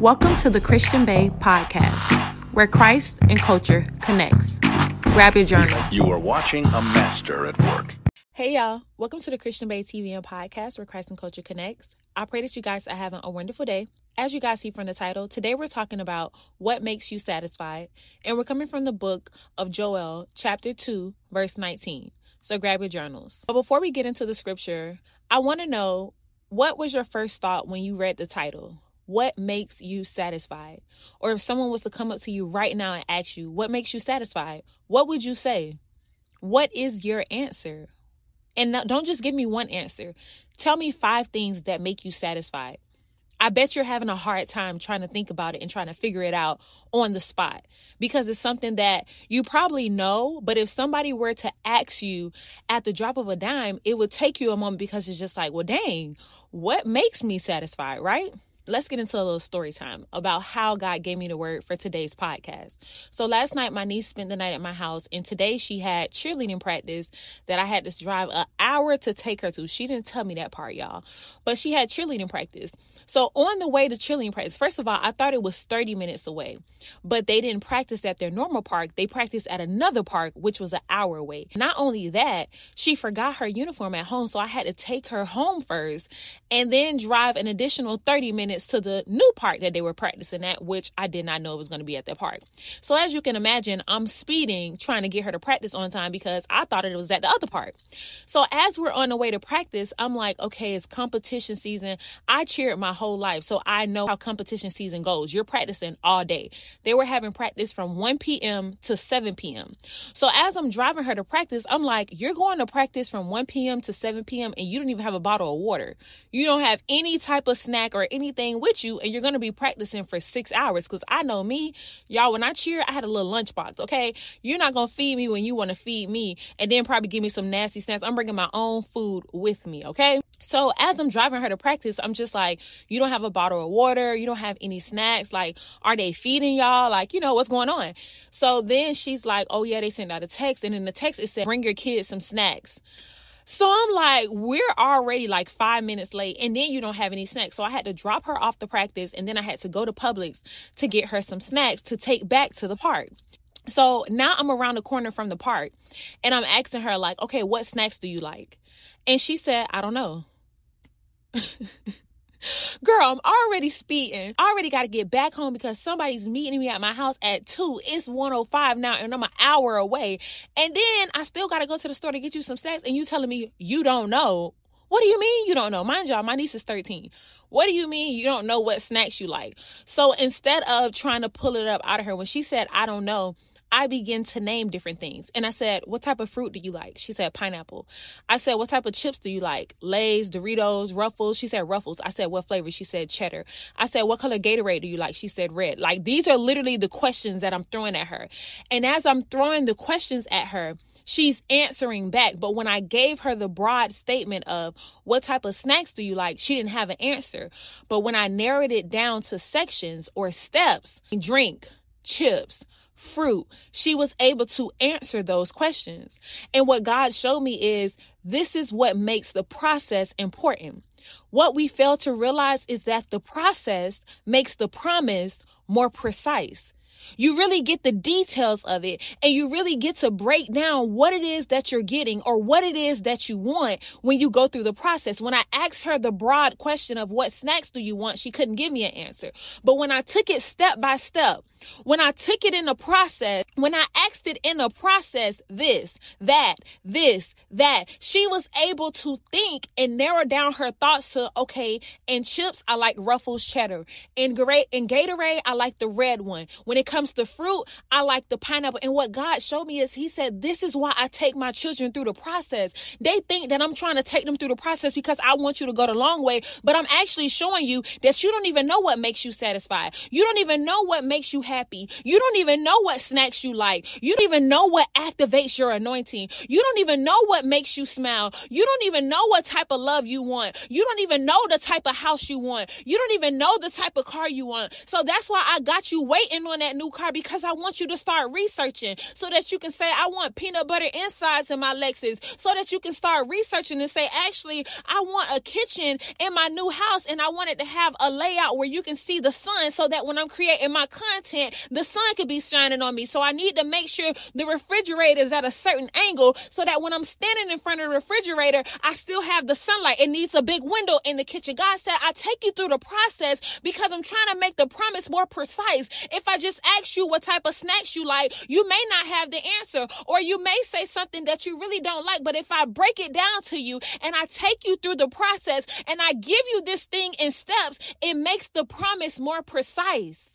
Welcome to the Christian Bae podcast, where Christ and culture connects. Grab your journal. You are watching a master at work. Hey y'all, welcome to the Christian Bae TV and podcast where Christ and culture connects. I pray that you guys are having a wonderful day. As you guys see from the title, today we're talking about what makes you satisfied, and we're coming from the book of Joel, chapter 2, verse 19. So grab your journals. But before we get into the scripture, I want to know what was your first thought when you read the title? What makes you satisfied? Or if someone was to come up to you right now and ask you, What makes you satisfied? What would you say? What is your answer? And don't just give me one answer. Tell me five things that make you satisfied. I bet you're having a hard time trying to think about it and trying to figure it out on the spot because it's something that you probably know. But if somebody were to ask you at the drop of a dime, it would take you a moment because it's just like, well, dang, what makes me satisfied, right? Let's get into a little story time about how God gave me the word for today's podcast. So last night my niece spent the night at my house and today she had cheerleading practice that I had to drive an hour to take her to. She didn't tell me that part, y'all. But she had cheerleading practice. So on the way to cheerleading practice, first of all, I thought it was 30 minutes away. But they didn't practice at their normal park. They practiced at another park which was an hour away. Not only that, she forgot her uniform at home, so I had to take her home first and then drive an additional 30 minutes minutes to the new park that they were practicing at, which I did not know it was going to be at that park. So as you can imagine, I'm speeding trying to get her to practice on time because I thought it was at the other park. So as we're on the way to practice, I'm like, okay, it's competition season. I cheered my whole life, so I know how competition season goes. You're practicing all day. They were having practice from 1 p.m. to 7 p.m. So as I'm driving her to practice, I'm like, you're going to practice from 1 p.m. to 7 p.m. and you don't even have a bottle of water. You don't have any type of snack or anything with you and you're going to be practicing for six hours. Because I know me, y'all, when I cheer, I had a little lunchbox, okay? You're not going to feed me when you want to feed me and then probably give me some nasty snacks. I'm bringing my own food with me, okay? So as I'm driving her to practice, I'm just like, you don't have a bottle of water, you don't have any snacks. Like, are they feeding y'all? Like, you know, what's going on? So then she's like, oh yeah, they sent out a text. And in the text, it said, bring your kids some snacks. So I'm like, we're already like five minutes late, and then you don't have any snacks. So I had to drop her off the practice, and then I had to go to Publix to get her some snacks to take back to the park. So now I'm around the corner from the park, and I'm asking her, like, okay, what snacks do you like? And she said, I don't know. Girl, I'm already speeding. I already got to get back home because somebody's meeting me at my house at 2. It's 105 now and I'm an hour away. And then I still got to go to the store to get you some snacks and you telling me you don't know. What do you mean you don't know? Mind y'all, my niece is 13. What do you mean you don't know what snacks you like? So instead of trying to pull it up out of her, when she said, I don't know, I began to name different things. And I said, What type of fruit do you like? She said, Pineapple. I said, What type of chips do you like? Lay's, Doritos, Ruffles. She said, Ruffles. I said, What flavor? She said, Cheddar. I said, What color Gatorade do you like? She said, Red. Like, these are literally the questions that I'm throwing at her. And as I'm throwing the questions at her, she's answering back. But when I gave her the broad statement of what type of snacks do you like, she didn't have an answer. But when I narrowed it down to sections or steps, drink, chips, fruit, she was able to answer those questions. And what God showed me is this is what makes the process important. What we fail to realize is that the process makes the promise more precise. You really get the details of it and you really get to break down what it is that you're getting or what it is that you want when you go through the process. When I asked her the broad question of what snacks do you want, she couldn't give me an answer. But when I took it step by step, when I took it in the process, when I asked it in the process, this, that, this, that, she was able to think and narrow down her thoughts to, okay, in chips, I like Ruffles cheddar. In, in Gatorade, I like the red one. When it comes to fruit, I like the pineapple. And what God showed me is He said, This is why I take my children through the process. They think that I'm trying to take them through the process because I want you to go the long way, but I'm actually showing you that you don't even know what makes you satisfied. You don't even know what makes you happy happy. You don't even know what snacks you like. You don't even know what activates your anointing. You don't even know what makes you smile. You don't even know what type of love you want. You don't even know the type of house you want. You don't even know the type of car you want. So that's why I got you waiting on that new car because I want you to start researching so that you can say, I want peanut butter insides in my Lexus so that you can start researching and say, actually, I want a kitchen in my new house and I want it to have a layout where you can see the sun so that when I'm creating my content, the sun could be shining on me. So I need to make sure the refrigerator is at a certain angle so that when I'm standing in front of the refrigerator, I still have the sunlight. It needs a big window in the kitchen. God said, I take you through the process because I'm trying to make the promise more precise. If I just ask you what type of snacks you like, you may not have the answer or you may say something that you really don't like. But if I break it down to you and I take you through the process and I give you this thing in steps, it makes the promise more precise.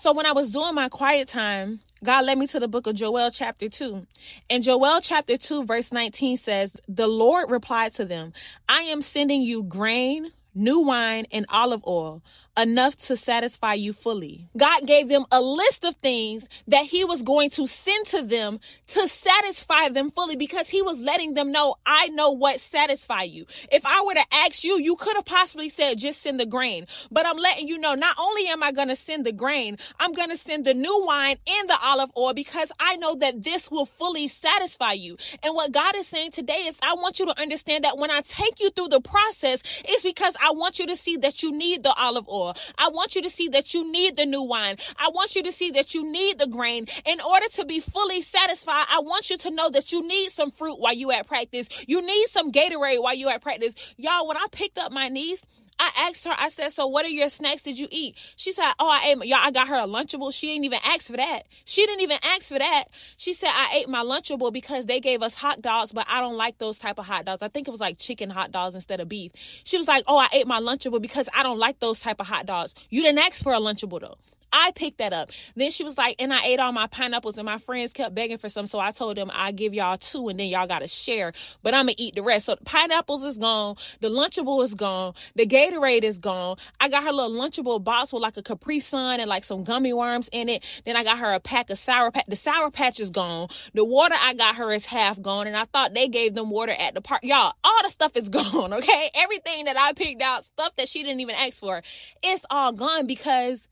So when I was doing my quiet time, God led me to the book of Joel chapter 2. And Joel chapter 2 verse 19 says, "The Lord replied to them, I am sending you grain, new wine, and olive oil, enough to satisfy you fully. God gave them a list of things that He was going to send to them to satisfy them fully because He was letting them know, I know what satisfy you. If I were to ask you, you could have possibly said, just send the grain. But I'm letting you know, not only am I going to send the grain, I'm going to send the new wine and the olive oil because I know that this will fully satisfy you. And what God is saying today is, I want you to understand that when I take you through the process, it's because I want you to see that you need the olive oil. I want you to see that you need the new wine. I want you to see that you need the grain. In order to be fully satisfied, I want you to know that you need some fruit while you at practice. You need some Gatorade while you at practice. Y'all, when I picked up my niece, I asked her, I said, so what are your snacks did you eat? She said, oh, I ate, y'all, I got her a Lunchable. She didn't even ask for that. She didn't even ask for that. She said, I ate my Lunchable because they gave us hot dogs, but I don't like those type of hot dogs. I think it was like chicken hot dogs instead of beef. She was like, oh, I ate my Lunchable because I don't like those type of hot dogs. You didn't ask for a Lunchable though. I picked that up. Then she was like, and I ate all my pineapples, and my friends kept begging for some. So I told them I give y'all two, and then y'all gotta share. But I'm gonna eat the rest. So the pineapples is gone, the Lunchable is gone, the Gatorade is gone. I got her little Lunchable box with like a Capri Sun and like some gummy worms in it. Then I got her a pack of sour patch. The sour patch is gone. The water I got her is half gone, and I thought they gave them water at the park. Y'all, all the stuff is gone. Okay, everything that I picked out, stuff that she didn't even ask for, it's all gone because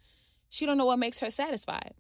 she don't know what makes her satisfied.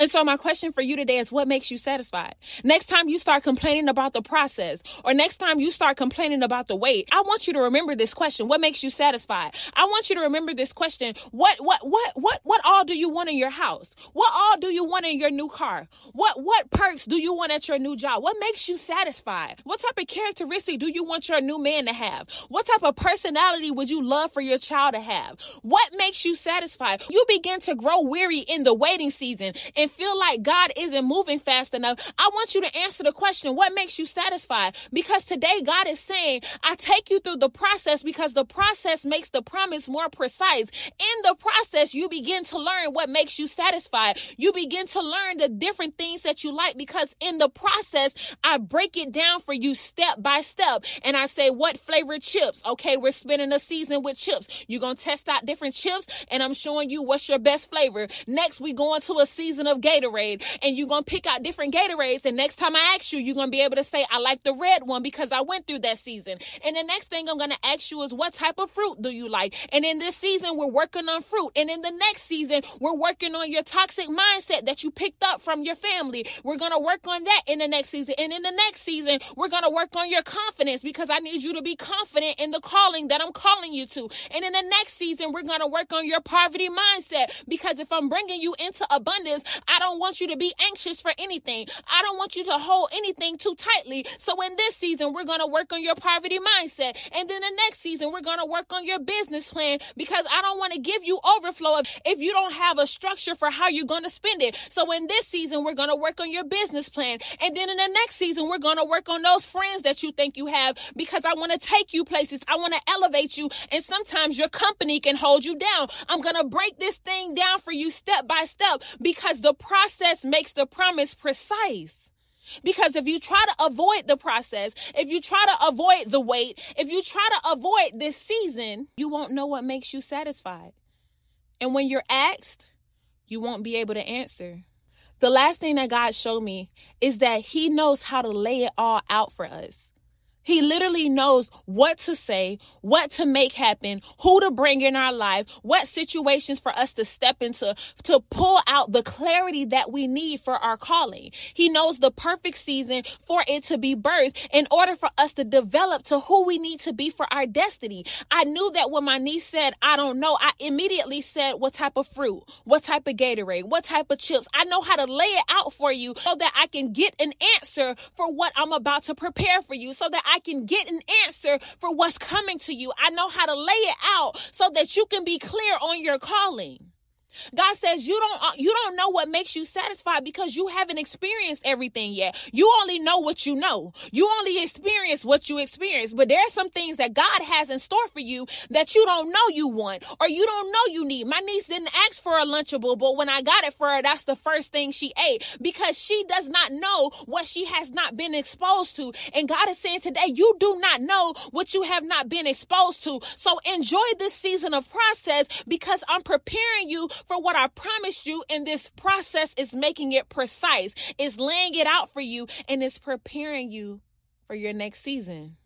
And so my question for you today is what makes you satisfied? Next time you start complaining about the process or next time you start complaining about the wait, I want you to remember this question. What makes you satisfied? I want you to remember this question. What, what, what, what, what all do you want in your house? What all do you want in your new car? What, what perks do you want at your new job? What makes you satisfied? What type of characteristic do you want your new man to have? What type of personality would you love for your child to have? What makes you satisfied? You begin to grow weary in the waiting season and and feel like God isn't moving fast enough, I want you to answer the question, what makes you satisfied? Because today God is saying, I take you through the process because the process makes the promise more precise. In the process, you begin to learn what makes you satisfied. You begin to learn the different things that you like because in the process, I break it down for you step by step. And I say, what flavor chips? Okay, we're spending a season with chips. You're going to test out different chips and I'm showing you what's your best flavor. Next, we go into a season of Gatorade and you're going to pick out different Gatorades. And next time I ask you, you're going to be able to say, I like the red one because I went through that season. And the next thing I'm going to ask you is, what type of fruit do you like? And in this season, we're working on fruit. And in the next season, we're working on your toxic mindset that you picked up from your family. We're going to work on that in the next season. And in the next season, we're going to work on your confidence because I need you to be confident in the calling that I'm calling you to. And in the next season, we're going to work on your poverty mindset because if I'm bringing you into abundance, I don't want you to be anxious for anything. I don't want you to hold anything too tightly. So in this season, we're going to work on your poverty mindset. And then the next season, we're going to work on your business plan because I don't want to give you overflow if you don't have a structure for how you're going to spend it. So in this season, we're going to work on your business plan. And then in the next season, we're going to work on those friends that you think you have because I want to take you places. I want to elevate you. And sometimes your company can hold you down. I'm going to break this thing down for you step by step because the process makes the promise precise. Because if you try to avoid the process, if you try to avoid the wait, if you try to avoid this season, you won't know what makes you satisfied. And when you're asked, you won't be able to answer. The last thing that God showed me is that He knows how to lay it all out for us. He literally knows what to say, what to make happen, who to bring in our life, what situations for us to step into to pull out the clarity that we need for our calling. He knows the perfect season for it to be birthed in order for us to develop to who we need to be for our destiny. I knew that when my niece said, I don't know, I immediately said, what type of fruit, what type of Gatorade, what type of chips. I know how to lay it out for you so that I can get an answer for what I'm about to prepare for you so that I I can get an answer for what's coming to you. I know how to lay it out so that you can be clear on your calling. God says you don't uh, you don't know what makes you satisfied because you haven't experienced everything yet. You only know what you know. You only experience what you experience. But there are some things that God has in store for you that you don't know you want or you don't know you need. My niece didn't ask for a lunchable, but when I got it for her, that's the first thing she ate because she does not know what she has not been exposed to. And God is saying today, you do not know what you have not been exposed to. So enjoy this season of process because I'm preparing you for what I promised you, and this process is making it precise. It's laying it out for you, and it's preparing you for your next season.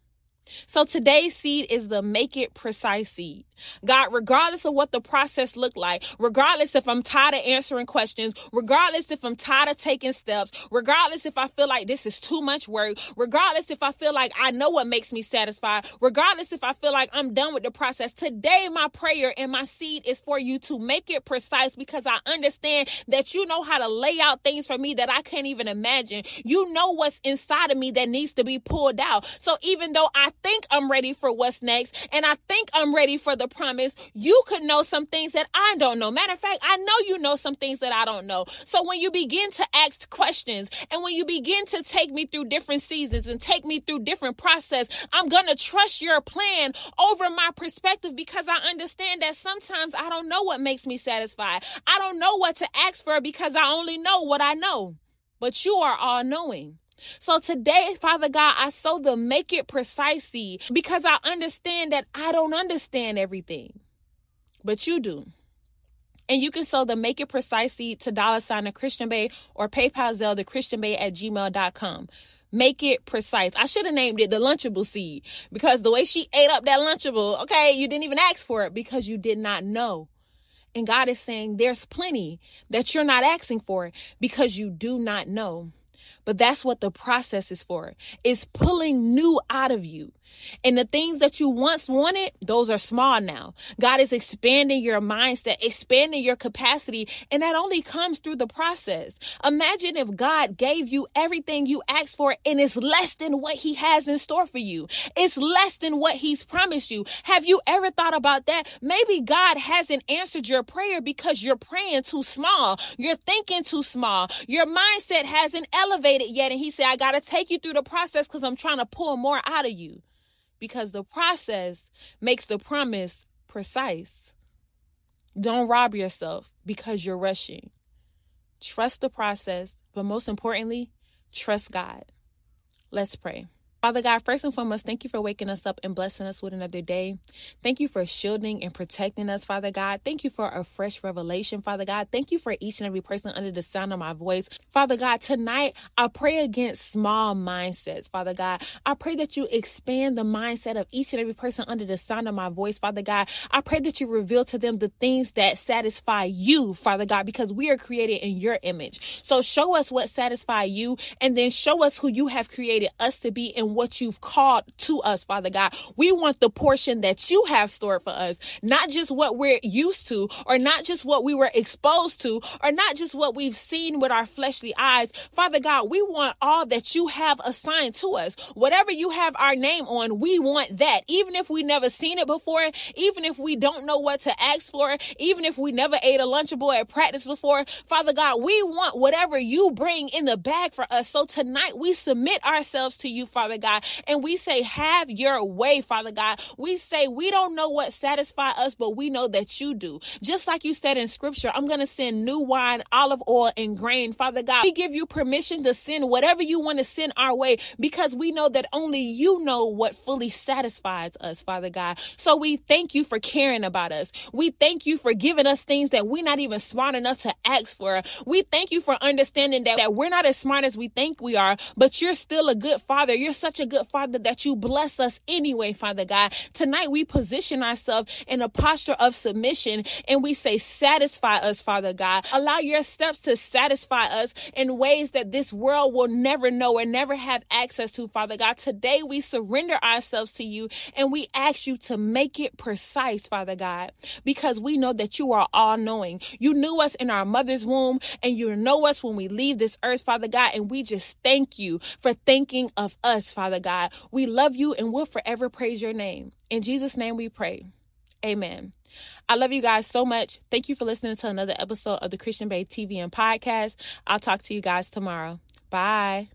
So today's seed is the make it precise seed. God, regardless of what the process looked like, regardless if I'm tired of answering questions, regardless if I'm tired of taking steps, regardless if I feel like this is too much work, regardless if I feel like I know what makes me satisfied, regardless if I feel like I'm done with the process, today my prayer and my seed is for you to make it precise because I understand that you know how to lay out things for me that I can't even imagine. You know what's inside of me that needs to be pulled out. So even though I think I'm ready for what's next and I think I'm ready for the promise, you could know some things that I don't know. Matter of fact, I know you know some things that I don't know. So when you begin to ask questions and when you begin to take me through different seasons and take me through different process, I'm going to trust your plan over my perspective because I understand that sometimes I don't know what makes me satisfied. I don't know what to ask for because I only know what I know. But you are all knowing. So today, Father God, I sow the make it precise seed because I understand that I don't understand everything, but you do. And you can sow the make it precise seed to dollar sign the Christian Bae or PayPal Zelle the Christian Bae at gmail.com. Make it precise. I should have named it the Lunchable seed because the way she ate up that Lunchable, okay, you didn't even ask for it because you did not know. And God is saying there's plenty that you're not asking for because you do not know. But that's what the process is for. It's pulling new out of you. And the things that you once wanted, those are small now. God is expanding your mindset, expanding your capacity, and that only comes through the process. Imagine if God gave you everything you asked for and it's less than what he has in store for you. It's less than what he's promised you. Have you ever thought about that? Maybe God hasn't answered your prayer because you're praying too small. You're thinking too small. Your mindset hasn't elevated yet. And he said, I got to take you through the process because I'm trying to pull more out of you because the process makes the promise precise. Don't rob yourself because you're rushing. Trust the process, but most importantly, trust God. Let's pray. Father God, first and foremost, thank you for waking us up and blessing us with another day. Thank you for shielding and protecting us, Father God. Thank you for a fresh revelation, Father God. Thank you for each and every person under the sound of my voice. Father God, tonight I pray against small mindsets, Father God. I pray that you expand the mindset of each and every person under the sound of my voice, Father God. I pray that you reveal to them the things that satisfy you, Father God, because we are created in your image. So show us what satisfies you and then show us who you have created us to be and what you've called to us, Father God. We want the portion that you have stored for us, not just what we're used to, or not just what we were exposed to, or not just what we've seen with our fleshly eyes. Father God, we want all that you have assigned to us. Whatever you have our name on, we want that. Even if we never seen it before, even if we don't know what to ask for, even if we never ate a Lunchable at practice before, Father God, we want whatever you bring in the bag for us. So tonight we submit ourselves to you, Father God. And we say, have your way, Father God. We say, we don't know what satisfy us, but we know that you do. Just like you said in scripture, I'm going to send new wine, olive oil, and grain, Father God. We give you permission to send whatever you want to send our way because we know that only you know what fully satisfies us, Father God. So we thank you for caring about us. We thank you for giving us things that we're not even smart enough to ask for. We thank you for understanding that, that we're not as smart as we think we are, but you're still a good father. You're such a good father that you bless us anyway, Father God. Tonight we position ourselves in a posture of submission and we say, satisfy us, Father God. Allow your steps to satisfy us in ways that this world will never know or never have access to, Father God. Today we surrender ourselves to you and we ask you to make it precise, Father God, because we know that you are all knowing. You knew us in our mother's womb and you know us when we leave this earth, Father God. And we just thank you for thinking of us, Father God. We love you and we'll forever praise your name. In Jesus' name we pray. Amen. I love you guys so much. Thank you for listening to another episode of the Christian Bae TV and podcast. I'll talk to you guys tomorrow. Bye.